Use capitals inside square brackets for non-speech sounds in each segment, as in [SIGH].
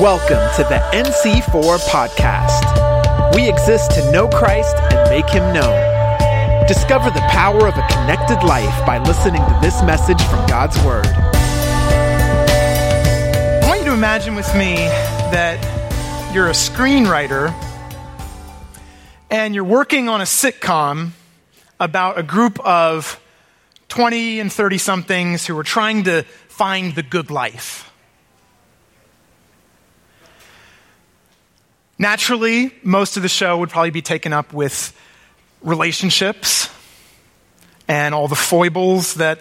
Welcome to the NC4 podcast. We exist to know Christ and make him known. Discover the power of a connected life by listening to this message from God's Word. I want you to imagine with me that you're a screenwriter and you're working on a sitcom about a group of 20 and 30 somethings who are trying to find the good life. Naturally, most of the show would probably be taken up with relationships and all the foibles that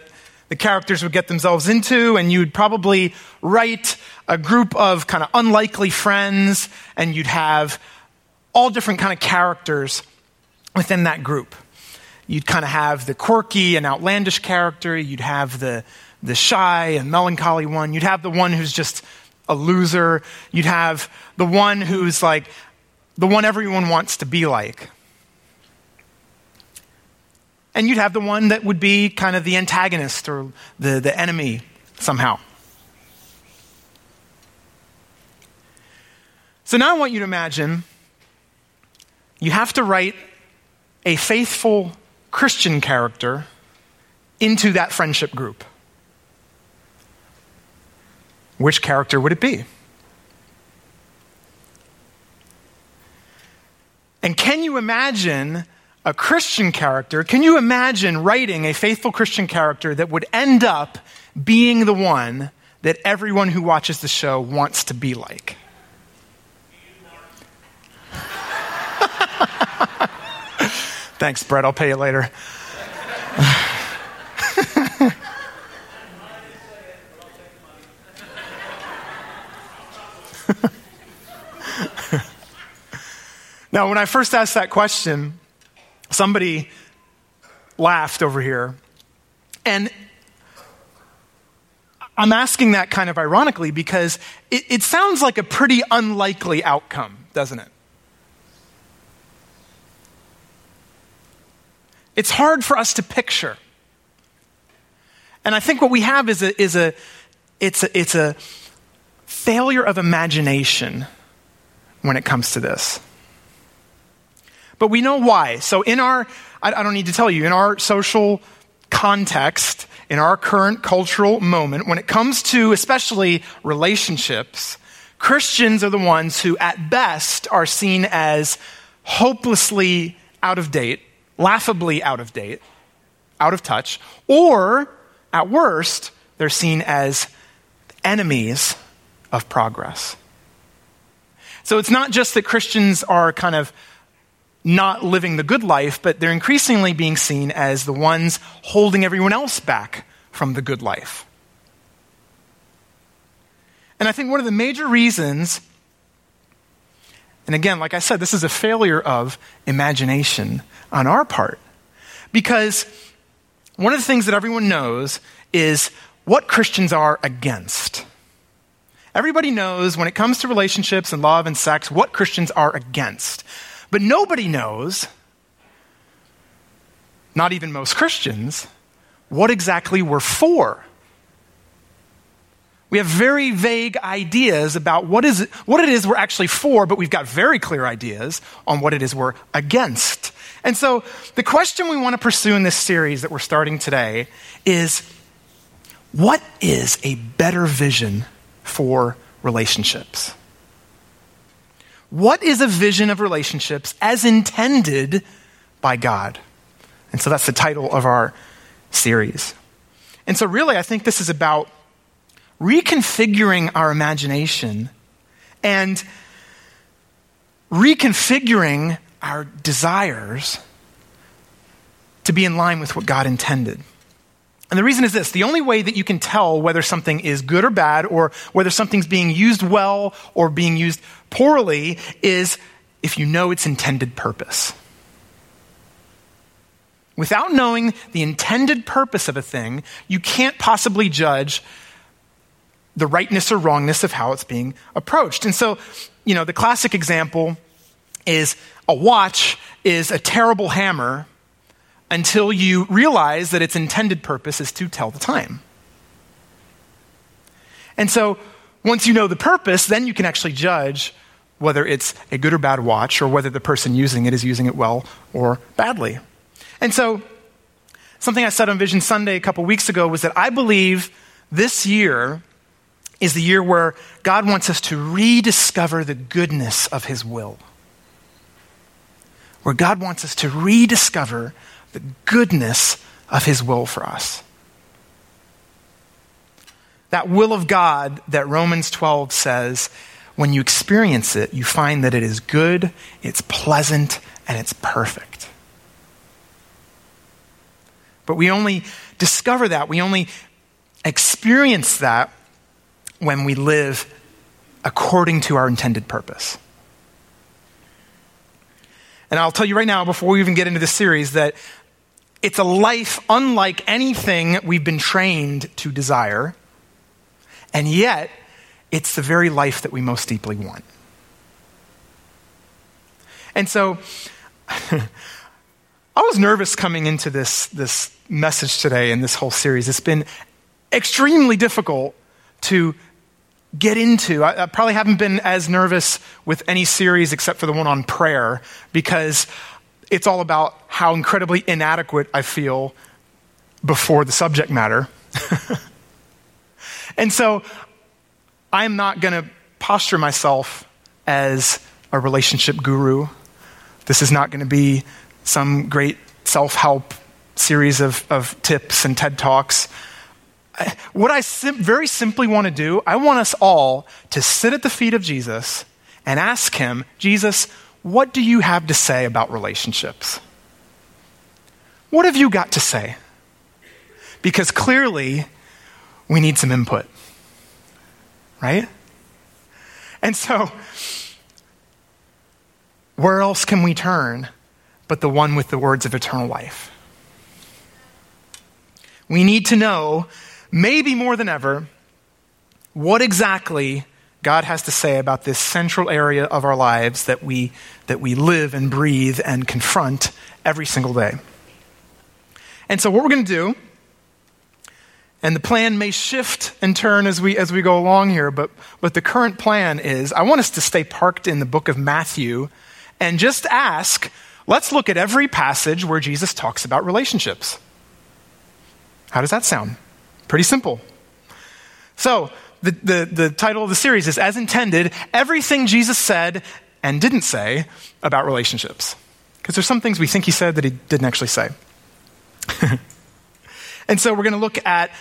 the characters would get themselves into, and you'd probably write a group of kind of unlikely friends, and you'd have all different kind of characters within that group. You'd kind of have the quirky and outlandish character, you'd have the, the shy and melancholy one, you'd have the one who's just a loser. You'd have the one who's like the one everyone wants to be like. And you'd have the one that would be kind of the antagonist or the, the enemy somehow. So now I want you to imagine you have to write a faithful Christian character into that friendship group. Which character would it be? And can you imagine a Christian character? Can you imagine writing a faithful Christian character that would end up being the one that everyone who watches the show wants to be like? [LAUGHS] Thanks, Brett. I'll pay you later. [LAUGHS] [LAUGHS] now, when I first asked that question, somebody laughed over here. And I'm asking that kind of ironically because it, it, sounds like a pretty unlikely outcome, doesn't it? It's hard for us to picture. And I think what we have is a, is a, it's a, it's a failure of imagination when it comes to this. But we know why. So, in our, I, I don't need to tell you, in our social context, in our current cultural moment, when it comes to especially relationships, Christians are the ones who, at best, are seen as hopelessly out of date, laughably out of date, out of touch, or at worst, they're seen as enemies of progress. So it's not just that Christians are kind of not living the good life, but they're increasingly being seen as the ones holding everyone else back from the good life. And I think one of the major reasons, and again, like I said, this is a failure of imagination on our part, because one of the things that everyone knows is what Christians are against. Everybody knows when it comes to relationships and love and sex what Christians are against. But nobody knows, not even most Christians, what exactly we're for. We have very vague ideas about what, is, what it is we're actually for, but we've got very clear ideas on what it is we're against. And so the question we want to pursue in this series that we're starting today is what is a better vision for relationships. What is a vision of relationships as intended by God? And so that's the title of our series. And so, really, I think this is about reconfiguring our imagination and reconfiguring our desires to be in line with what God intended. And the reason is this the only way that you can tell whether something is good or bad, or whether something's being used well or being used poorly, is if you know its intended purpose. Without knowing the intended purpose of a thing, you can't possibly judge the rightness or wrongness of how it's being approached. And so, you know, the classic example is a watch is a terrible hammer until you realize that its intended purpose is to tell the time. And so, once you know the purpose, then you can actually judge whether it's a good or bad watch or whether the person using it is using it well or badly. And so, something I said on Vision Sunday a couple weeks ago was that I believe this year is the year where God wants us to rediscover the goodness of His will. Where God wants us to rediscover the goodness of His will for us. That will of God that Romans 12 says, when you experience it, you find that it is good, it's pleasant, and it's perfect. But we only discover that, we only experience that when we live according to our intended purpose. And I'll tell you right now, before we even get into the series, that it's a life unlike anything we've been trained to desire, and yet it's the very life that we most deeply want. And so, [LAUGHS] I was nervous coming into this, this message today and this whole series. It's been extremely difficult to get into. I, I, probably haven't been as nervous with any series except for the one on prayer because it's all about how incredibly inadequate I feel before the subject matter. [LAUGHS] and so I'm not going to posture myself as a relationship guru. This is not going to be some great self help series of, of tips and TED Talks what I sim- very simply want to do, I want us all to sit at the feet of Jesus and ask him, Jesus, what do you have to say about relationships? What have you got to say? Because clearly, we need some input. Right? And so, where else can we turn but the one with the words of eternal life? We need to know maybe more than ever, what exactly God has to say about this central area of our lives that we, that we live and breathe and confront every single day. And so, what we're going to do, and the plan may shift and turn as we, as we go along here, but, but the current plan is I want us to stay parked in the book of Matthew and just ask let's look at every passage where Jesus talks about relationships. How does that sound? Pretty simple. So, the, the, the title of the series is As Intended Everything Jesus Said and Didn't Say About Relationships. Because there's some things we think he said that he didn't actually say. [LAUGHS] and so we're going to look at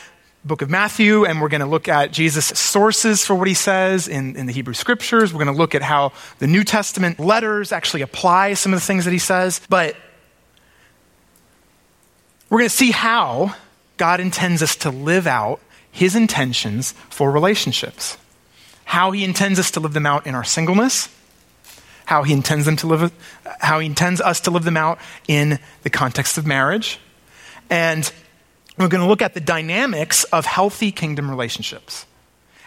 book of Matthew, and we're going to look at Jesus' sources for what he says in, in the Hebrew scriptures. We're going to look at how the New Testament letters actually apply some of the things that he says. But we're going to see how God intends us to live out his intentions for relationships. How he intends us to live them out in our singleness, how he intends them to live how he intends us to live them out in the context of marriage. And we're going to look at the dynamics of healthy kingdom relationships.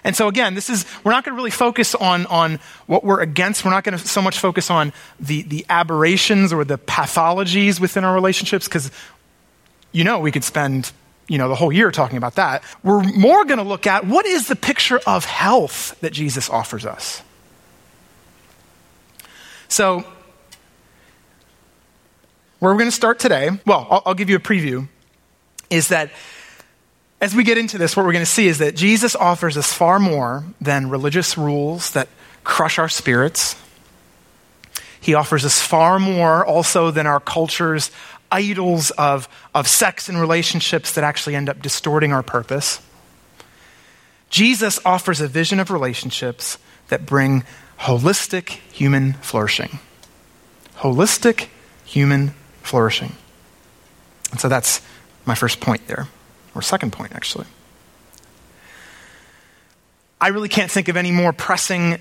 And so again, this is we're not going to really focus on, on what we're against. We're not going to so much focus on the, the aberrations or the pathologies within our relationships, because you know we could spend you know, the whole year talking about that. We're more going to look at what is the picture of health that Jesus offers us. So, where we're going to start today, well, I'll, I'll give you a preview, is that as we get into this, what we're going to see is that Jesus offers us far more than religious rules that crush our spirits. He offers us far more also than our culture's idols of, of sex and relationships that actually end up distorting our purpose. Jesus offers a vision of relationships that bring holistic human flourishing. Holistic human flourishing. And so that's my first point there, or second point, actually. I really can't think of any more pressing,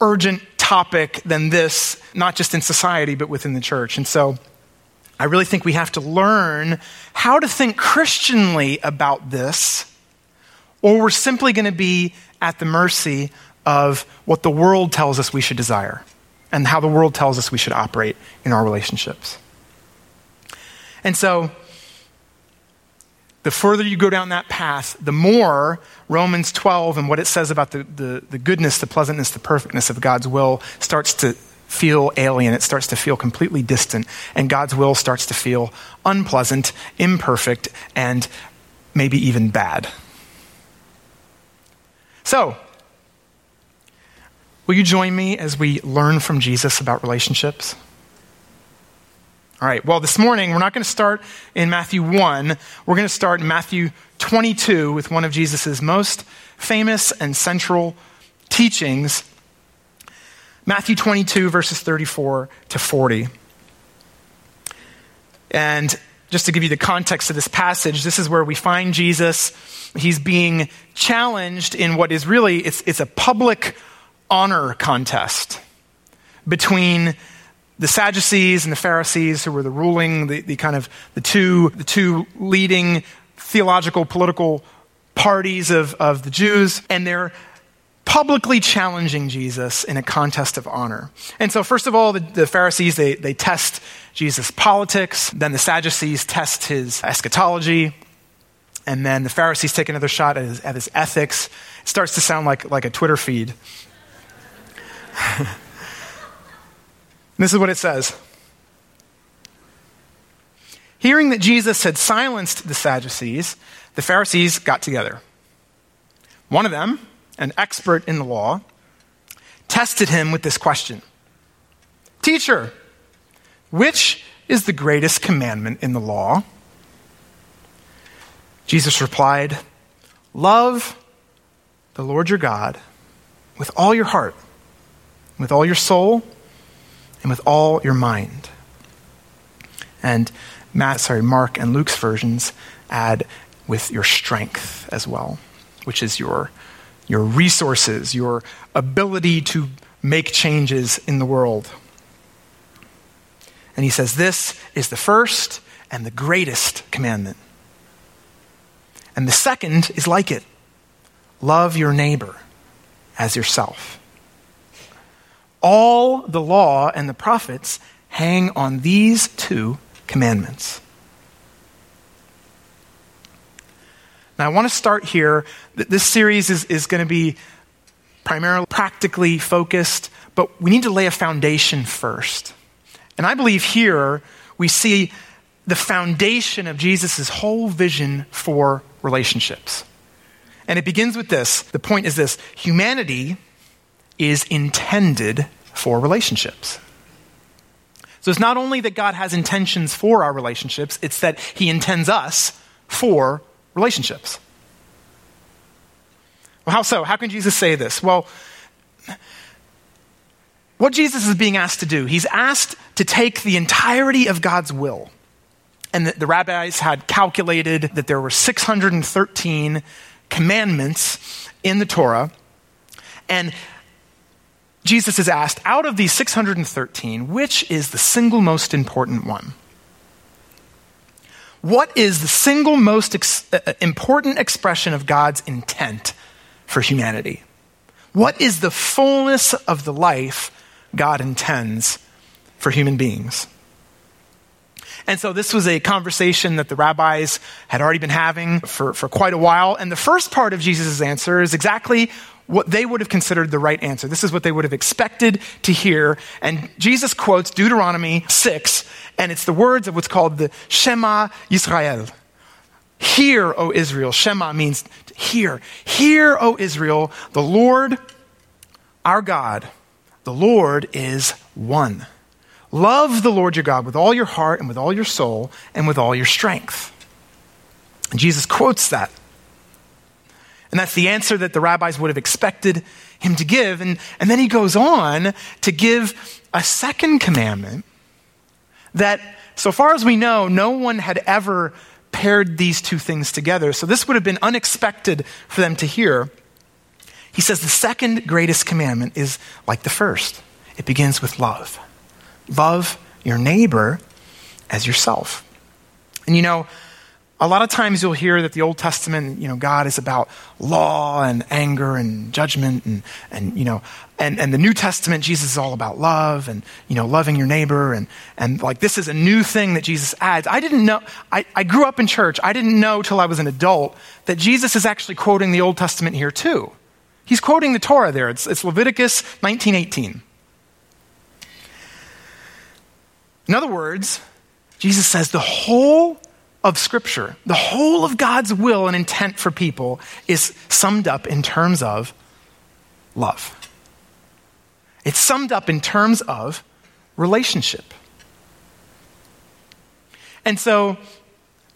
urgent topic than this, not just in society, but within the church. And so I really think we have to learn how to think Christianly about this, or we're simply going to be at the mercy of what the world tells us we should desire and how the world tells us we should operate in our relationships. And so, the further you go down that path, the more Romans 12 and what it says about the, the, the goodness, the pleasantness, the perfectness of God's will starts to feel alien. It starts to feel completely distant. And God's will starts to feel unpleasant, imperfect, and maybe even bad. So, will you join me as we learn from Jesus about relationships? All right, well, this morning we're not going to start in Matthew 1. We're going to start in Matthew 22 with one of Jesus' most famous and central teachings. Matthew 22, verses 34 to 40. And just to give you the context of this passage, this is where we find Jesus. He's being challenged in what is really, it's, it's a public honor contest between the Sadducees and the Pharisees, who were the ruling, the, the kind of the two, the two leading theological, political parties of, of the Jews, and they're publicly challenging Jesus in a contest of honor. And so, first of all, the, the Pharisees, they, they test Jesus' politics. Then the Sadducees test his eschatology. And then the Pharisees take another shot at his, at his ethics. It starts to sound like, like a Twitter feed. [LAUGHS] this is what it says. Hearing that Jesus had silenced the Sadducees, the Pharisees got together. One of them, an expert in the law, tested him with this question Teacher, which is the greatest commandment in the law? Jesus replied, Love the Lord your God with all your heart, with all your soul, and with all your mind. And Matt, sorry, Mark and Luke's versions add with your strength as well, which is your, your resources, your ability to make changes in the world. And he says, This is the first and the greatest commandment. And the second is like it love your neighbor as yourself. All the law and the prophets hang on these two commandments. Now, I want to start here. This series is, is going to be primarily practically focused, but we need to lay a foundation first. And I believe here we see the foundation of Jesus' whole vision for relationships. And it begins with this the point is this humanity is intended for relationships. So it's not only that God has intentions for our relationships, it's that He intends us for relationships. Well, how so? How can Jesus say this? Well, what Jesus is being asked to do, he's asked to take the entirety of God's will. And the, the rabbis had calculated that there were 613 commandments in the Torah. And Jesus is asked, out of these 613, which is the single most important one? What is the single most ex- uh, uh, important expression of God's intent for humanity? What is the fullness of the life God intends for human beings? And so this was a conversation that the rabbis had already been having for, for quite a while. And the first part of Jesus' answer is exactly what they would have considered the right answer. This is what they would have expected to hear. And Jesus quotes Deuteronomy 6, and it's the words of what's called the Shema Yisrael. Hear, O Israel. Shema means hear. Hear, O Israel, the Lord, our God, the Lord is one. Love the Lord your God with all your heart and with all your soul and with all your strength. And Jesus quotes that. And that's the answer that the rabbis would have expected him to give. And, and then he goes on to give a second commandment that, so far as we know, no one had ever paired these two things together. So this would have been unexpected for them to hear. He says the second greatest commandment is like the first it begins with love. Love your neighbor as yourself. And you know, a lot of times you'll hear that the Old Testament, you know, God is about law and anger and judgment and, and you know, and, and the New Testament, Jesus is all about love and, you know, loving your neighbor and, and like this is a new thing that Jesus adds. I didn't know, I, I grew up in church. I didn't know till I was an adult that Jesus is actually quoting the Old Testament here too. He's quoting the Torah there. It's, it's Leviticus 1918. In other words, Jesus says the whole of Scripture, the whole of God's will and intent for people is summed up in terms of love. It's summed up in terms of relationship. And so,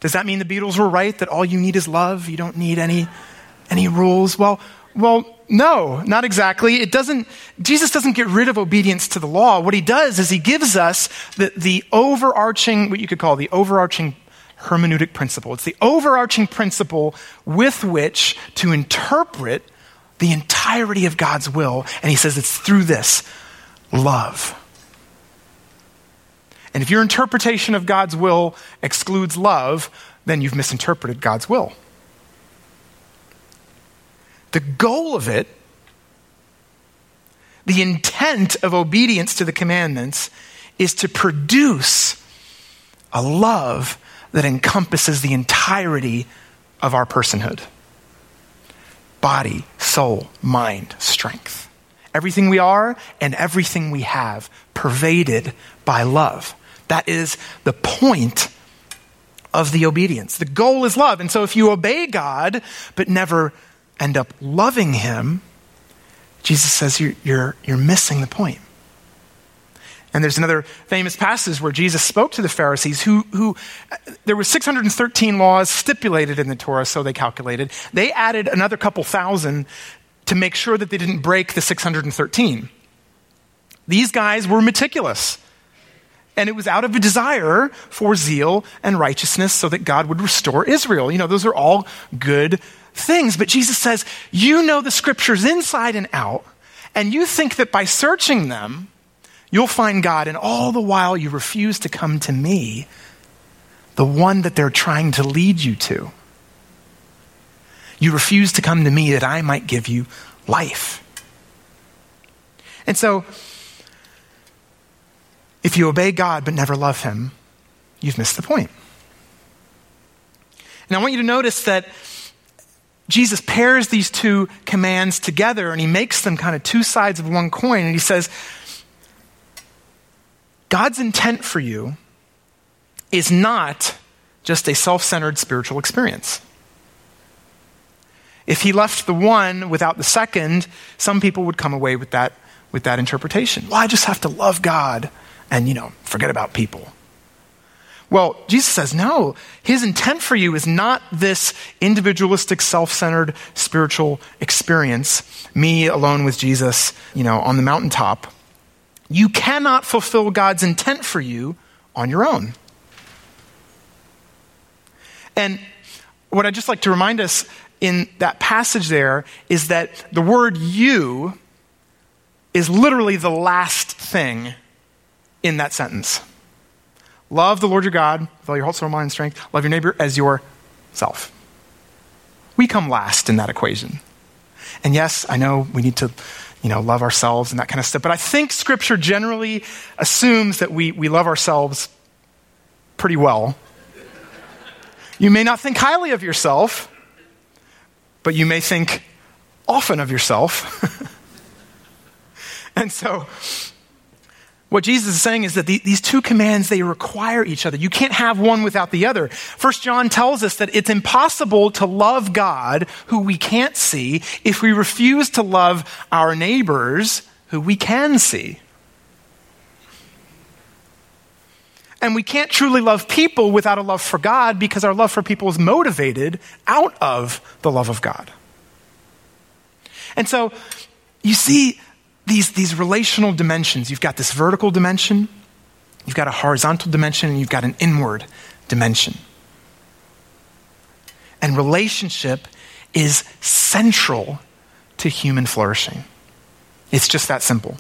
does that mean the Beatles were right that all you need is love? You don't need any, any rules? Well, well, no, not exactly. It doesn't, Jesus doesn't get rid of obedience to the law. What he does is he gives us the, the overarching, what you could call the overarching hermeneutic principle. It's the overarching principle with which to interpret the entirety of God's will. And he says it's through this love. And if your interpretation of God's will excludes love, then you've misinterpreted God's will. The goal of it, the intent of obedience to the commandments, is to produce a love that encompasses the entirety of our personhood body, soul, mind, strength. Everything we are and everything we have, pervaded by love. That is the point of the obedience. The goal is love. And so if you obey God but never end up loving Him, Jesus says you're, you're, you're missing the point. And there's another famous passage where Jesus spoke to the Pharisees who, who uh, there were 613 laws stipulated in the Torah, so they calculated. They added another couple thousand to make sure that they didn't break the 613. These guys were meticulous. And it was out of a desire for zeal and righteousness so that God would restore Israel. You know, those are all good things. But Jesus says, You know the scriptures inside and out, and you think that by searching them, You'll find God, and all the while you refuse to come to me, the one that they're trying to lead you to. You refuse to come to me that I might give you life. And so, if you obey God but never love Him, you've missed the point. And I want you to notice that Jesus pairs these two commands together and he makes them kind of two sides of one coin. And he says, God's intent for you is not just a self centered spiritual experience. If he left the one without the second, some people would come away with that, with that interpretation. Well, I just have to love God and, you know, forget about people. Well, Jesus says, no, his intent for you is not this individualistic, self centered spiritual experience, me alone with Jesus, you know, on the mountaintop. You cannot fulfill God's intent for you on your own. And what I'd just like to remind us in that passage there is that the word you is literally the last thing in that sentence. Love the Lord your God with all your heart, soul, mind, and strength. Love your neighbor as yourself. We come last in that equation. And yes, I know we need to you know, love ourselves and that kind of stuff. But I think Scripture generally assumes that we, we love ourselves pretty well. You may not think highly of yourself, but you may think often of yourself. [LAUGHS] and so, what Jesus is saying is that the, these two commands, they require each other. You can't have one without the other. First John tells us that it's impossible to love God, who we can't see, if we refuse to love our neighbors, who we can see. And we can't truly love people without a love for God because our love for people is motivated out of the love of God. And so, you see, these, these relational dimensions. You've got this vertical dimension, you've got a horizontal dimension, and you've got an inward dimension. And relationship is central to human flourishing. It's just that simple.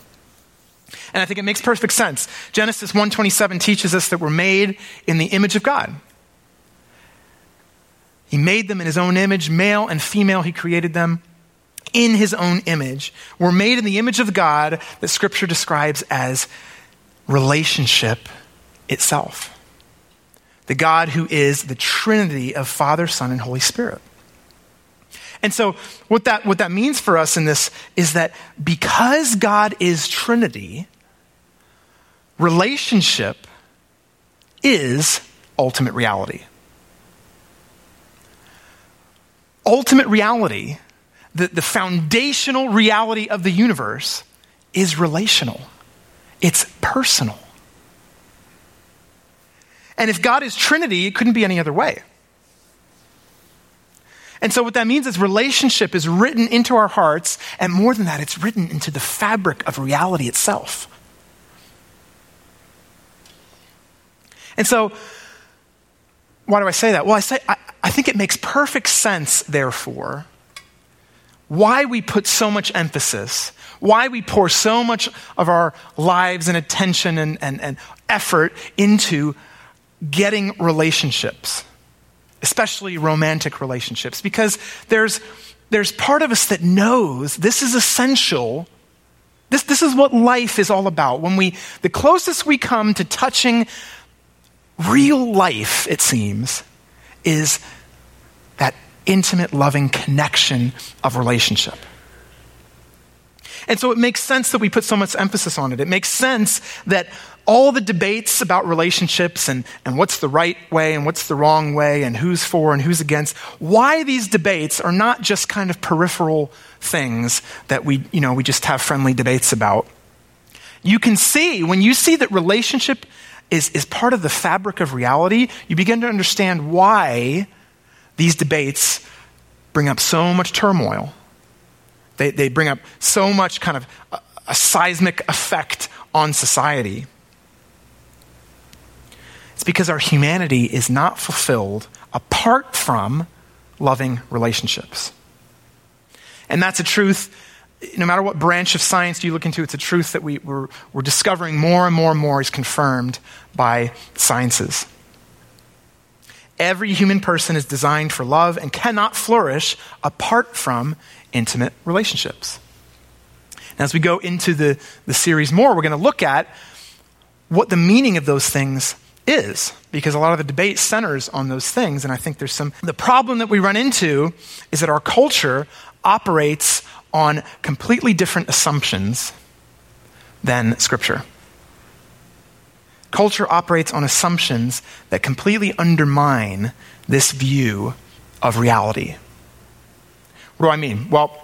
And I think it makes perfect sense. Genesis 1:27 teaches us that we're made in the image of God. He made them in his own image, male and female, he created them in his own image. We're made in the image of God that scripture describes as relationship itself. The God who is the Trinity of Father, Son, and Holy Spirit. And so, what that, what that means for us in this is that because God is Trinity, relationship is ultimate reality. Ultimate reality, the, the foundational reality of the universe, is relational, it's personal. And if God is Trinity, it couldn't be any other way. And so, what that means is relationship is written into our hearts, and more than that, it's written into the fabric of reality itself. And so, why do I say that? Well, I say I, I think it makes perfect sense, therefore, why we put so much emphasis, why we pour so much of our lives and attention and, and, and effort into getting relationships, especially romantic relationships, because there's, there's part of us that knows this is essential. This, this is what life is all about. When we, the closest we come to touching real life, it seems, is intimate, loving connection of relationship. And so it makes sense that we put so much emphasis on it. It makes sense that all the debates about relationships and, and what's the right way and what's the wrong way and who's for and who's against, why these debates are not just kind of peripheral things that we, you know, we just have friendly debates about. You can see, when you see that relationship is, is part of the fabric of reality, you begin to understand why these debates bring up so much turmoil. They, they bring up so much kind of a, a seismic effect on society. It's because our humanity is not fulfilled apart from loving relationships. And that's a truth, no matter what branch of science you look into, it's a truth that we, we're, we're discovering more and more and more is confirmed by sciences. Every human person is designed for love and cannot flourish apart from intimate relationships. And as we go into the, the series more, we're going to look at what the meaning of those things is because a lot of the debate centers on those things and i think there's some the problem that we run into is that our culture operates on completely different assumptions than scripture culture operates on assumptions that completely undermine this view of reality what do i mean well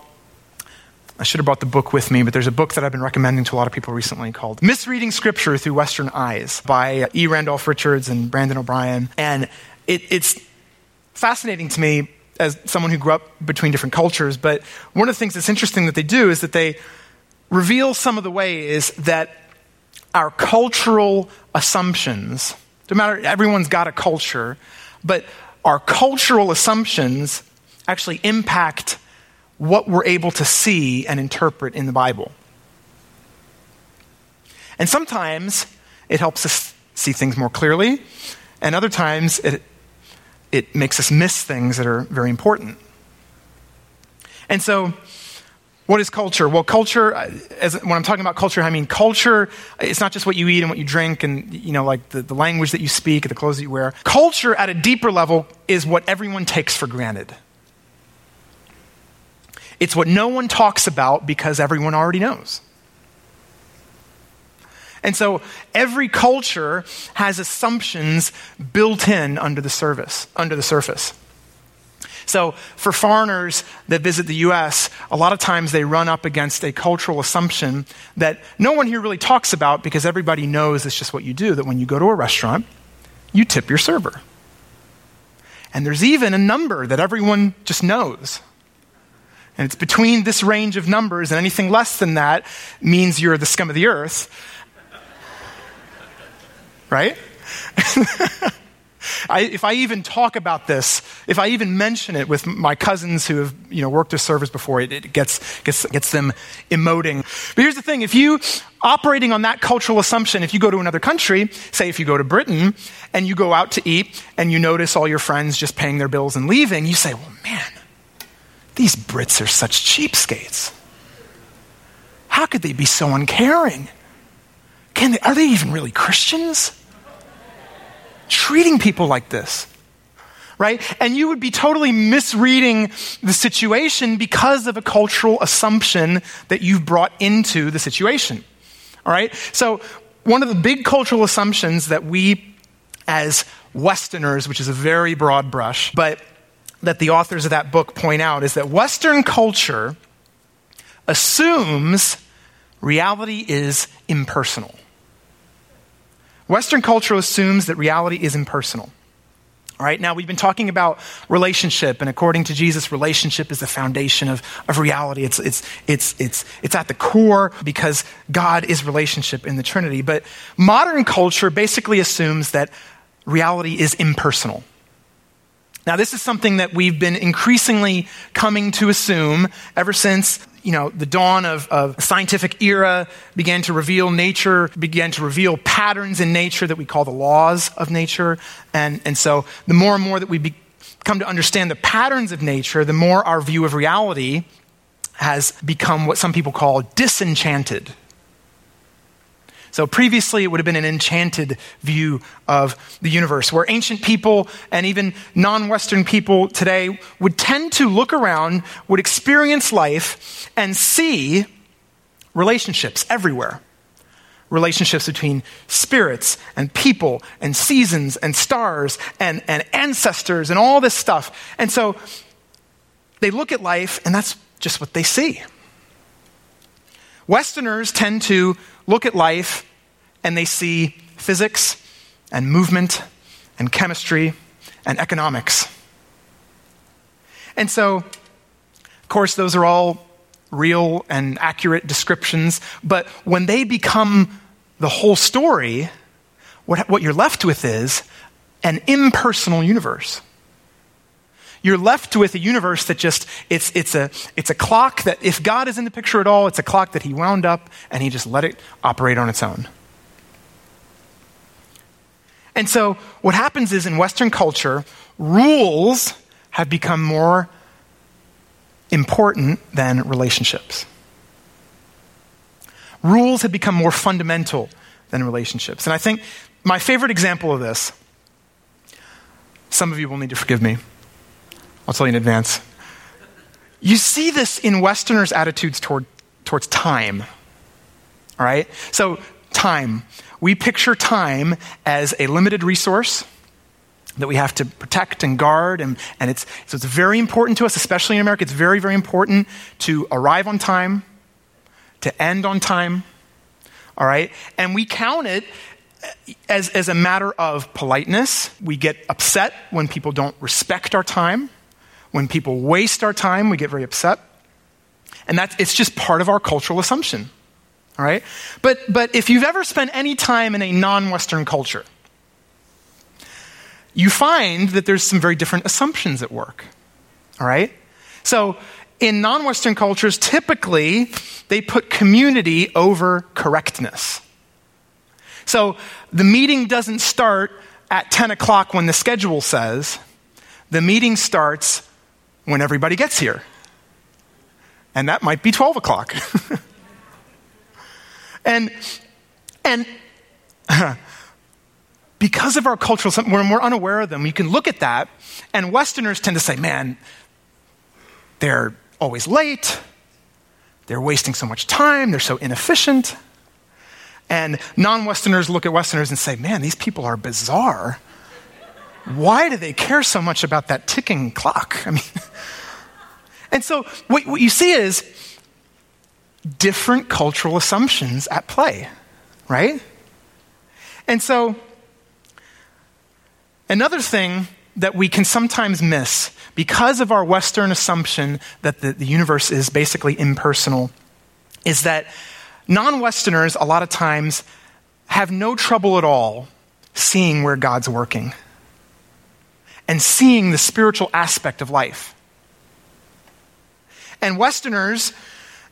I should have brought the book with me, but there's a book that I've been recommending to a lot of people recently called Misreading Scripture Through Western Eyes by E. Randolph Richards and Brandon O'Brien. And it, it's fascinating to me as someone who grew up between different cultures, but one of the things that's interesting that they do is that they reveal some of the ways that our cultural assumptions, no matter, everyone's got a culture, but our cultural assumptions actually impact what we're able to see and interpret in the Bible. And sometimes it helps us see things more clearly, and other times it, it makes us miss things that are very important. And so, what is culture? Well, culture, uh, as, when I'm talking about culture, I mean culture, it's not just what you eat and what you drink and, you know, like the, the language that you speak, and the clothes that you wear. Culture at a deeper level is what everyone takes for granted. It's what no one talks about because everyone already knows. And so every culture has assumptions built in under the service, under the surface. So for foreigners that visit the US, a lot of times they run up against a cultural assumption that no one here really talks about because everybody knows it's just what you do that when you go to a restaurant, you tip your server. And there's even a number that everyone just knows. And it's between this range of numbers, and anything less than that means you're the scum of the earth. right? [LAUGHS] I, if I even talk about this, if I even mention it with my cousins who have you know, worked with servers before, it, it gets, gets, gets them emoting. But here's the thing if you, operating on that cultural assumption, if you go to another country, say if you go to Britain, and you go out to eat and you notice all your friends just paying their bills and leaving, you say, well, man, these Brits are such cheapskates. How could they be so uncaring? Can they, are they even really Christians? Treating people like this. Right? And you would be totally misreading the situation because of a cultural assumption that you've brought into the situation. All right? So, one of the big cultural assumptions that we, as Westerners, which is a very broad brush, but that the authors of that book point out is that Western culture assumes reality is impersonal. Western culture assumes that reality is impersonal. All right, now we've been talking about relationship, and according to Jesus, relationship is the foundation of, of reality. It's, it's, it's, it's, it's at the core because God is relationship in the Trinity. But modern culture basically assumes that reality is impersonal. Now, this is something that we've been increasingly coming to assume ever since you know, the dawn of, of scientific era began to reveal nature, began to reveal patterns in nature that we call the laws of nature. And, and so the more and more that we be, come to understand the patterns of nature, the more our view of reality has become what some people call disenchanted. So previously, it would have been an enchanted view of the universe, where ancient people and even non Western people today would tend to look around, would experience life, and see relationships everywhere. Relationships between spirits and people and seasons and stars and, and ancestors and all this stuff. And so they look at life, and that's just what they see. Westerners tend to look at life and they see physics and movement and chemistry and economics. And so, of course, those are all real and accurate descriptions, but when they become the whole story, what, what you're left with is an impersonal universe. You're left with a universe that just, it's, it's, a, it's a clock that, if God is in the picture at all, it's a clock that He wound up and He just let it operate on its own. And so, what happens is in Western culture, rules have become more important than relationships. Rules have become more fundamental than relationships. And I think my favorite example of this, some of you will need to forgive me. I'll tell you in advance. You see this in Westerners' attitudes toward, towards time. All right? So, time. We picture time as a limited resource that we have to protect and guard. And, and it's, so it's very important to us, especially in America. It's very, very important to arrive on time, to end on time. All right? And we count it as, as a matter of politeness. We get upset when people don't respect our time. When people waste our time, we get very upset. And that's, it's just part of our cultural assumption. All right? But, but if you've ever spent any time in a non Western culture, you find that there's some very different assumptions at work. All right? So, in non Western cultures, typically they put community over correctness. So, the meeting doesn't start at 10 o'clock when the schedule says, the meeting starts when everybody gets here. And that might be 12 o'clock. [LAUGHS] and, and, [LAUGHS] because of our cultural, when we're more unaware of them, you can look at that, and Westerners tend to say, man, they're always late, they're wasting so much time, they're so inefficient. And non Westerners look at Westerners and say, man, these people are bizarre. Why do they care so much about that ticking clock? I mean, [LAUGHS] and so what, what you see is different cultural assumptions at play, right? And so, another thing that we can sometimes miss because of our Western assumption that the, the universe is basically impersonal is that non Westerners, a lot of times, have no trouble at all seeing where God's working. And seeing the spiritual aspect of life. And Westerners,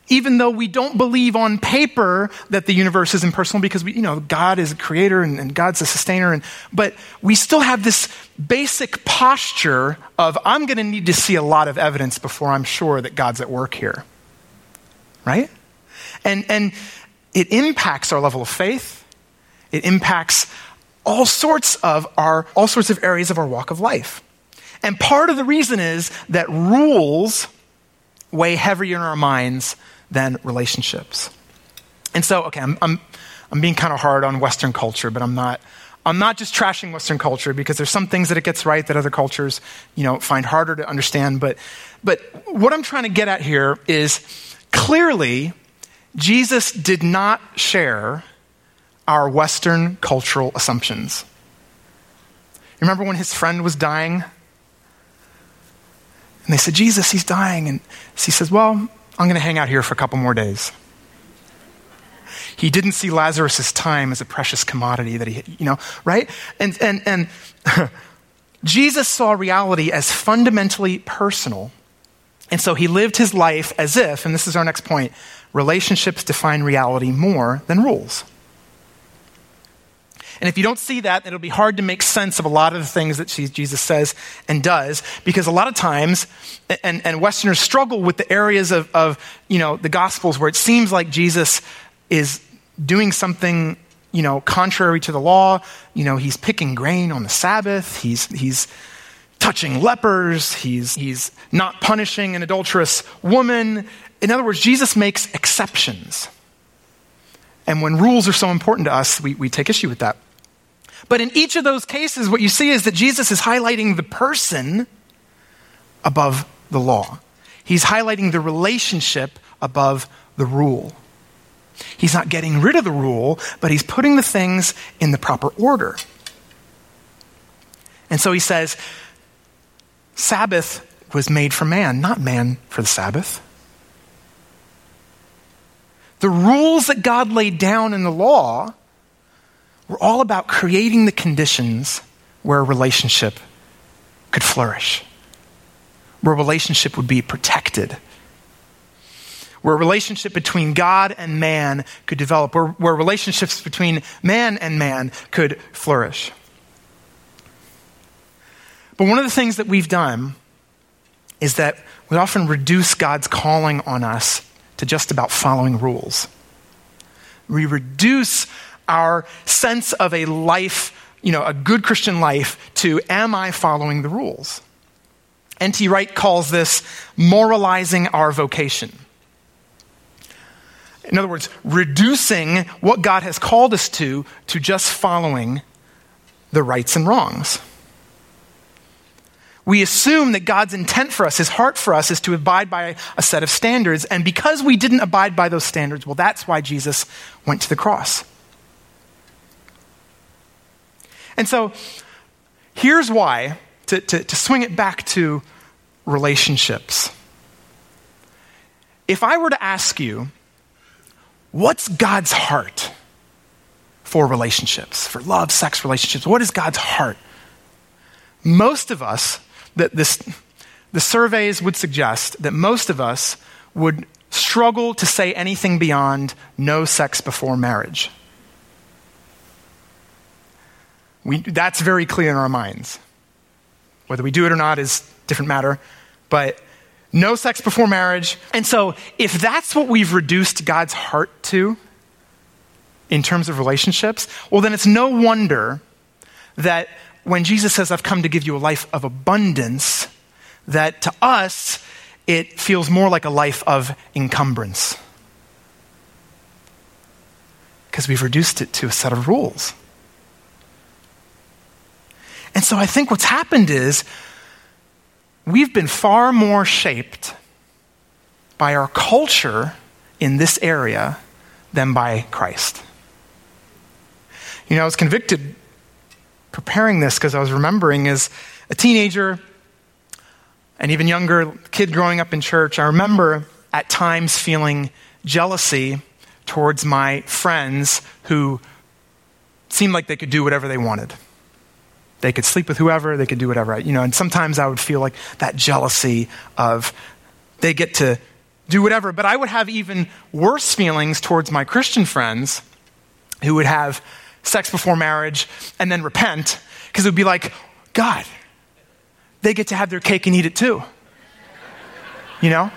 even though we don't believe on paper that the universe is impersonal because we, you know, God is a creator and, and God's a sustainer, and, but we still have this basic posture of I'm going to need to see a lot of evidence before I'm sure that God's at work here. Right? And, and it impacts our level of faith. It impacts all sorts of our, all sorts of areas of our walk of life. And part of the reason is that rules weigh heavier in our minds than relationships. And so, okay, I'm, I'm, I'm being kind of hard on Western culture, but I'm not. I'm not just trashing Western culture because there's some things that it gets right that other cultures, you know, find harder to understand. But, but what I'm trying to get at here is clearly Jesus did not share our Western cultural assumptions. Remember when his friend was dying? And they said, Jesus, he's dying. And he says, Well, I'm going to hang out here for a couple more days. He didn't see Lazarus' time as a precious commodity that he, you know, right? And, and, and [LAUGHS] Jesus saw reality as fundamentally personal. And so he lived his life as if, and this is our next point, relationships define reality more than rules. And if you don't see that, it'll be hard to make sense of a lot of the things that Jesus says and does, because a lot of times, and, and Westerners struggle with the areas of, of, you know, the Gospels where it seems like Jesus is doing something, you know, contrary to the law. You know, he's picking grain on the Sabbath. He's, he's touching lepers. He's, he's not punishing an adulterous woman. In other words, Jesus makes exceptions. And when rules are so important to us, we, we take issue with that. But in each of those cases, what you see is that Jesus is highlighting the person above the law. He's highlighting the relationship above the rule. He's not getting rid of the rule, but he's putting the things in the proper order. And so he says, Sabbath was made for man, not man for the Sabbath. The rules that God laid down in the law were all about creating the conditions where a relationship could flourish, where a relationship would be protected, where a relationship between God and man could develop, where, where relationships between man and man could flourish. But one of the things that we've done is that we often reduce God's calling on us to just about following rules. We reduce our sense of a life, you know, a good Christian life to am I following the rules? N.T. Wright calls this moralizing our vocation. In other words, reducing what God has called us to to just following the rights and wrongs. We assume that God's intent for us, his heart for us, is to abide by a set of standards. And because we didn't abide by those standards, well, that's why Jesus went to the cross. And so here's why, to, to, to swing it back to relationships. If I were to ask you, what's God's heart for relationships, for love, sex, relationships? What is God's heart? Most of us, that this, the surveys would suggest that most of us would struggle to say anything beyond no sex before marriage. We, that's very clear in our minds. Whether we do it or not is different matter. But no sex before marriage. And so, if that's what we've reduced God's heart to in terms of relationships, well, then it's no wonder that when Jesus says, I've come to give you a life of abundance, that to us, it feels more like a life of encumbrance. Because we've reduced it to a set of rules. And so I think what's happened is we've been far more shaped by our culture in this area than by Christ. You know, I was convicted preparing this because I was remembering as a teenager and even younger kid growing up in church, I remember at times feeling jealousy towards my friends who seemed like they could do whatever they wanted. They could sleep with whoever, they could do whatever. You know, and sometimes I would feel like that jealousy of they get to do whatever. But I would have even worse feelings towards my Christian friends who would have sex before marriage and then repent because it would be like, God, they get to have their cake and eat it too. You know?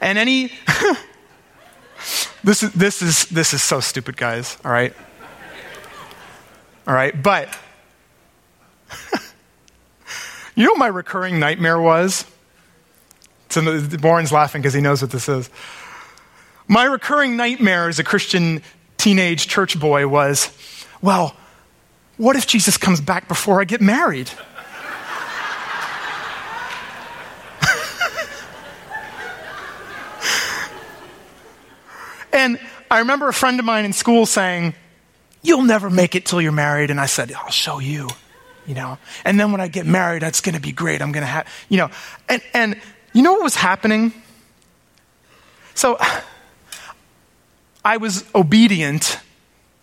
And any [LAUGHS] this is this is this is so stupid, guys, all right? All right, but [LAUGHS] you know what my recurring nightmare was? Warren's laughing because he knows what this is. My recurring nightmare as a Christian teenage church boy was, well, what if Jesus comes back before I get married? [LAUGHS] and I remember a friend of mine in school saying, You'll never make it till you're married. And I said, I'll show you, you know. And then when I get married, that's going to be great. I'm going to have, you know. And, and you know what was happening? So [SIGHS] I was obedient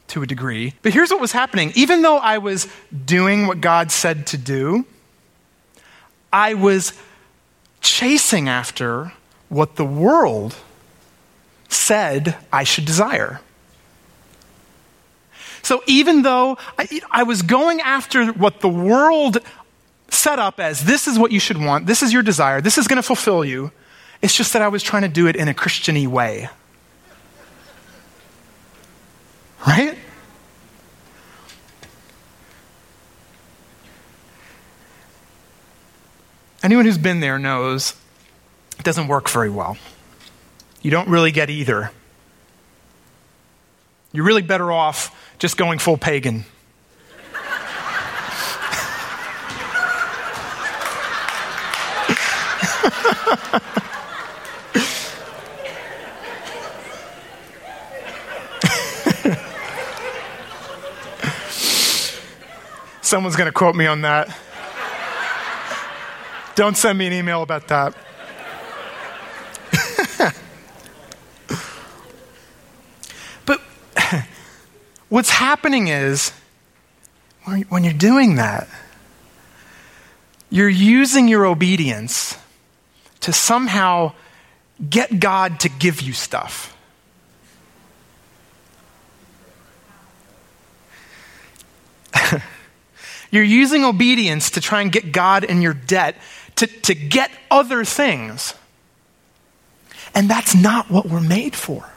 to a degree, but here's what was happening. Even though I was doing what God said to do, I was chasing after what the world said I should desire. So even though I, I, was going after what the world set up as this is what you should want, this is your desire, this is going to fulfill you. It's just that I was trying to do it in a Christiany way. Right? Anyone who's been there knows it doesn't work very well. You don't really get either. You're really better off just going full pagan. Someone's going to quote me on that. Don't send me an email about that. What's happening is when you're doing that, you're using your obedience to somehow get God to give you stuff. [LAUGHS] You're using obedience to try and get God in your debt to, to get other things. And that's not what we're made for.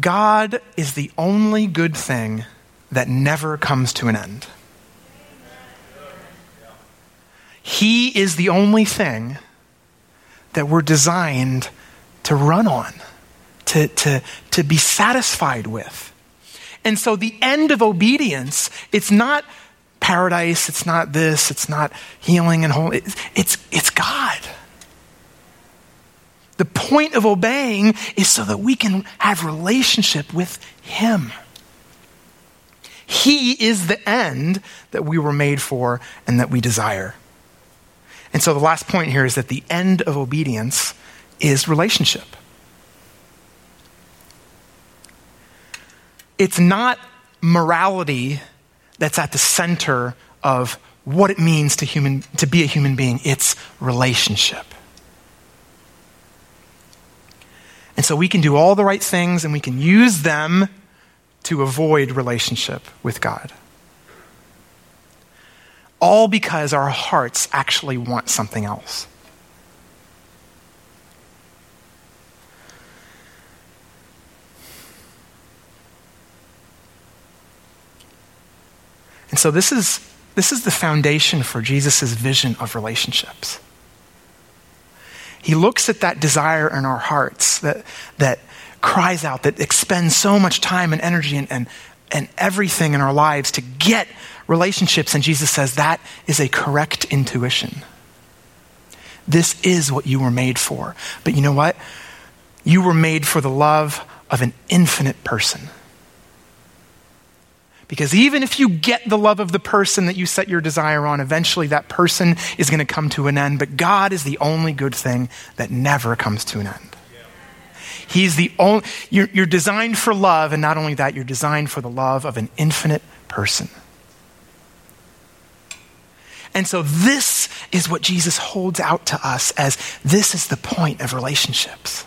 God is the only good thing that never comes to an end. He is the only thing that we're designed to run on, to, to, to be satisfied with. And so the end of obedience, it's not paradise, it's not this, it's not healing and whole. It's, it's, it's God. The point of obeying is so that we can have relationship with Him. He is the end that we were made for and that we desire. And so the last point here is that the end of obedience is relationship. It's not morality that's at the center of what it means to, human, to be a human being, it's relationship. And so we can do all the right things and we can use them to avoid relationship with God all because our hearts actually want something else. And so this is, this is the foundation for Jesus' vision of relationships. He looks at that desire in our hearts that, that cries out, that expends so much time and energy and, and, and everything in our lives to get relationships. And Jesus says that is a correct intuition. This is what you were made for. But you know what? You were made for the love of an infinite person. Because even if you get the love of the person that you set your desire on, eventually that person is going to come to an end. But God is the only good thing that never comes to an end. He's the only, you're, you're designed for love, and not only that, you're designed for the love of an infinite person. And so, this is what Jesus holds out to us as this is the point of relationships.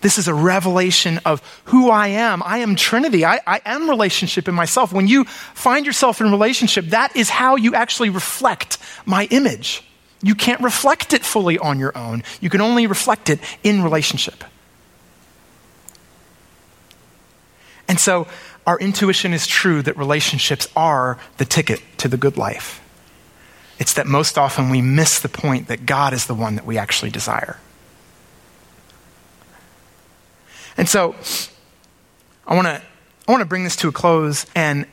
This is a revelation of who I am. I am Trinity. I, I, am relationship in myself. When you find yourself in relationship, that is how you actually reflect my image. You can't reflect it fully on your own. You can only reflect it in relationship. And so, our intuition is true that relationships are the ticket to the good life. It's that most often we miss the point that God is the one that we actually desire. And so I want to I want to bring this to a close and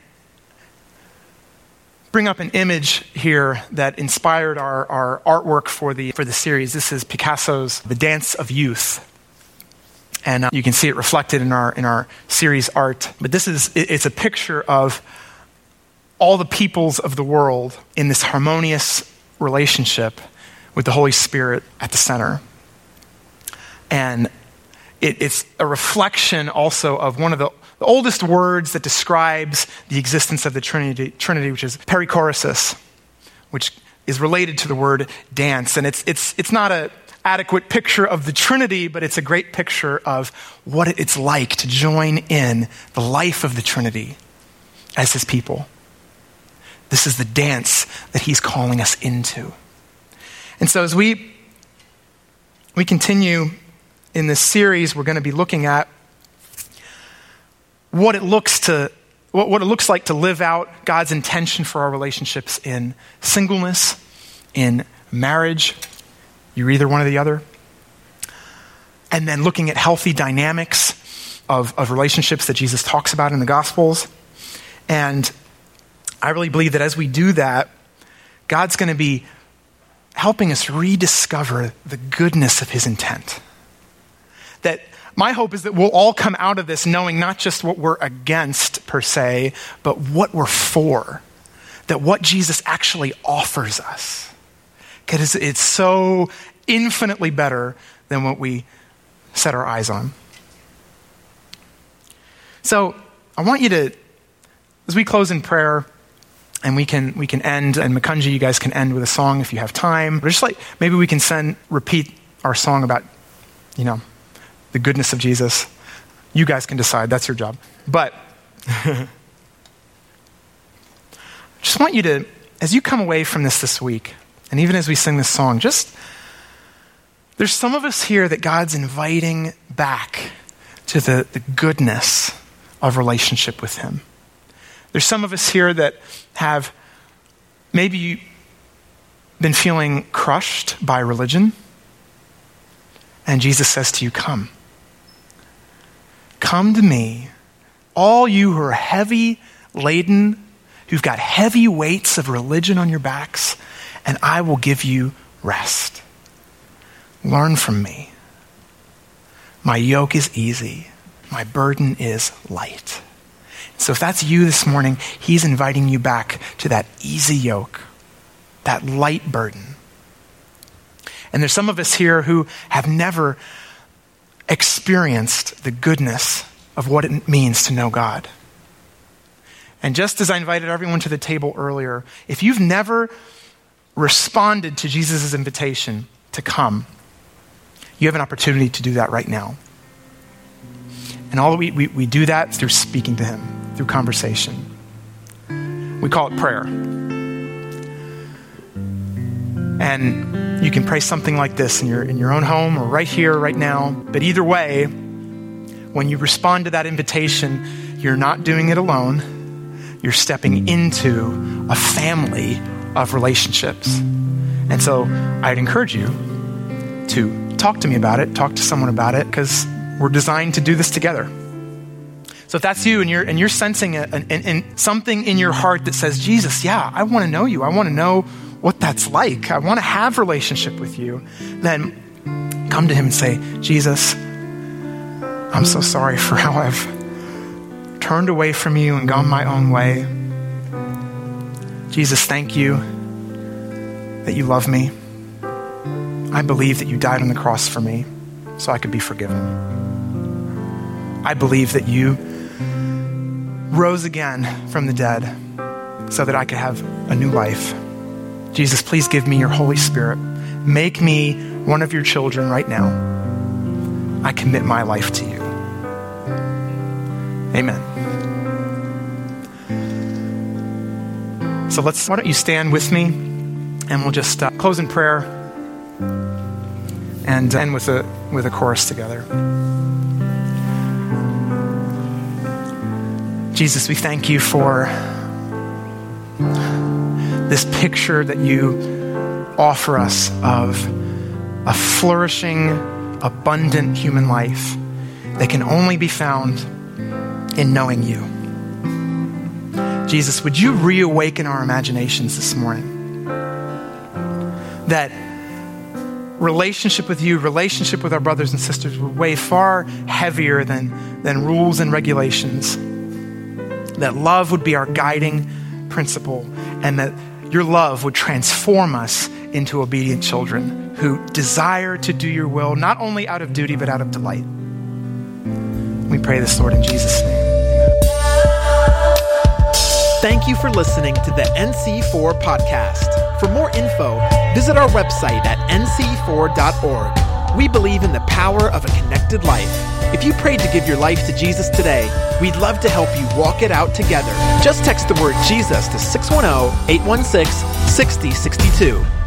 bring up an image here that inspired our, our artwork for the, for the series. This is Picasso's The Dance of Youth and uh, you can see it reflected in our in our series art. But this is it, it's a picture of all the peoples of the world in this harmonious relationship with the Holy Spirit at the center. And it, it's a reflection also of one of the, the, oldest words that describes the existence of the Trinity, Trinity which is perichoresis, which is related to the word dance. And it's, it's, it's not a adequate picture of the Trinity, but it's a great picture of what it's like to join in the life of the Trinity as his people. This is the dance that he's calling us into. And so as we we continue in this series, we're going to be looking at what it looks to what, what it looks like to live out God's intention for our relationships in singleness, in marriage, you're either one or the other. And then looking at healthy dynamics of, of relationships that Jesus talks about in the Gospels. And I really believe that as we do that, God's going to be helping us rediscover the goodness of his intent. That my hope is that we'll all come out of this knowing not just what we're against per se, but what we're for. That what Jesus actually offers us because it's so infinitely better than what we set our eyes on. So I want you to, as we close in prayer, and we can we can end, and Makunji, you guys can end with a song if you have time. But just like maybe we can send repeat our song about, you know, the goodness of Jesus. You guys can decide. That's your job. But I [LAUGHS] just want you to, as you come away from this this week, and even as we sing this song, just there's some of us here that God's inviting back to the, the goodness of relationship with Him. There's some of us here that have maybe been feeling crushed by religion. And Jesus says to you, Come. Come to me, all you who are heavy laden, who've got heavy weights of religion on your backs and I will give you rest. Learn from me. My yoke is easy, my burden is light. So if that's you this morning, he's inviting you back to that easy yoke, that light burden. And there's some of us here who have never experienced the goodness of what it means to know God. And just as I invited everyone to the table earlier, if you've never responded to Jesus' invitation to come, you have an opportunity to do that right now. And all we, we, we do that through speaking to Him, through conversation. We call it prayer. And you can pray something like this in your, in your own home or right here, right now. But either way, when you respond to that invitation, you're not doing it alone. You're stepping into a family of relationships. And so I'd encourage you to talk to me about it, talk to someone about it, because we're designed to do this together. So if that's you and you're, and you're sensing a, an, an, something in your heart that says, Jesus, yeah, I want to know you. I want to know what that's like. I want to have relationship with you. Then come to him and say, Jesus, I'm so sorry for how I've turned away from you and gone my own way. Jesus, thank you that you love me. I believe that you died on the cross for me. so I could be forgiven. I believe that you rose again from the dead so that I could have a new life. Jesus, please give me your Holy Spirit. Make me one of your children right now. I commit my life to you. Amen. So let's, why don't you stand with me and we'll just uh, close in prayer and end with a, with a chorus together. Jesus, we thank you for this picture that you offer us of a flourishing, abundant human life that can only be found in knowing you. Jesus, would you reawaken our imaginations this morning? That relationship with you, relationship with our brothers and sisters would weigh far heavier than, than rules and regulations. That love would be our guiding principle, and that your love would transform us into obedient children who desire to do your will, not only out of duty, but out of delight. We pray this, Lord, in Jesus' name. Thank you for listening to the NC4 podcast. For more info, visit our website at nc4.org. We believe in the power of a connected life. If you prayed to give your life to Jesus today, we'd love to help you walk it out together. Just text the word Jesus to 610 816 6062.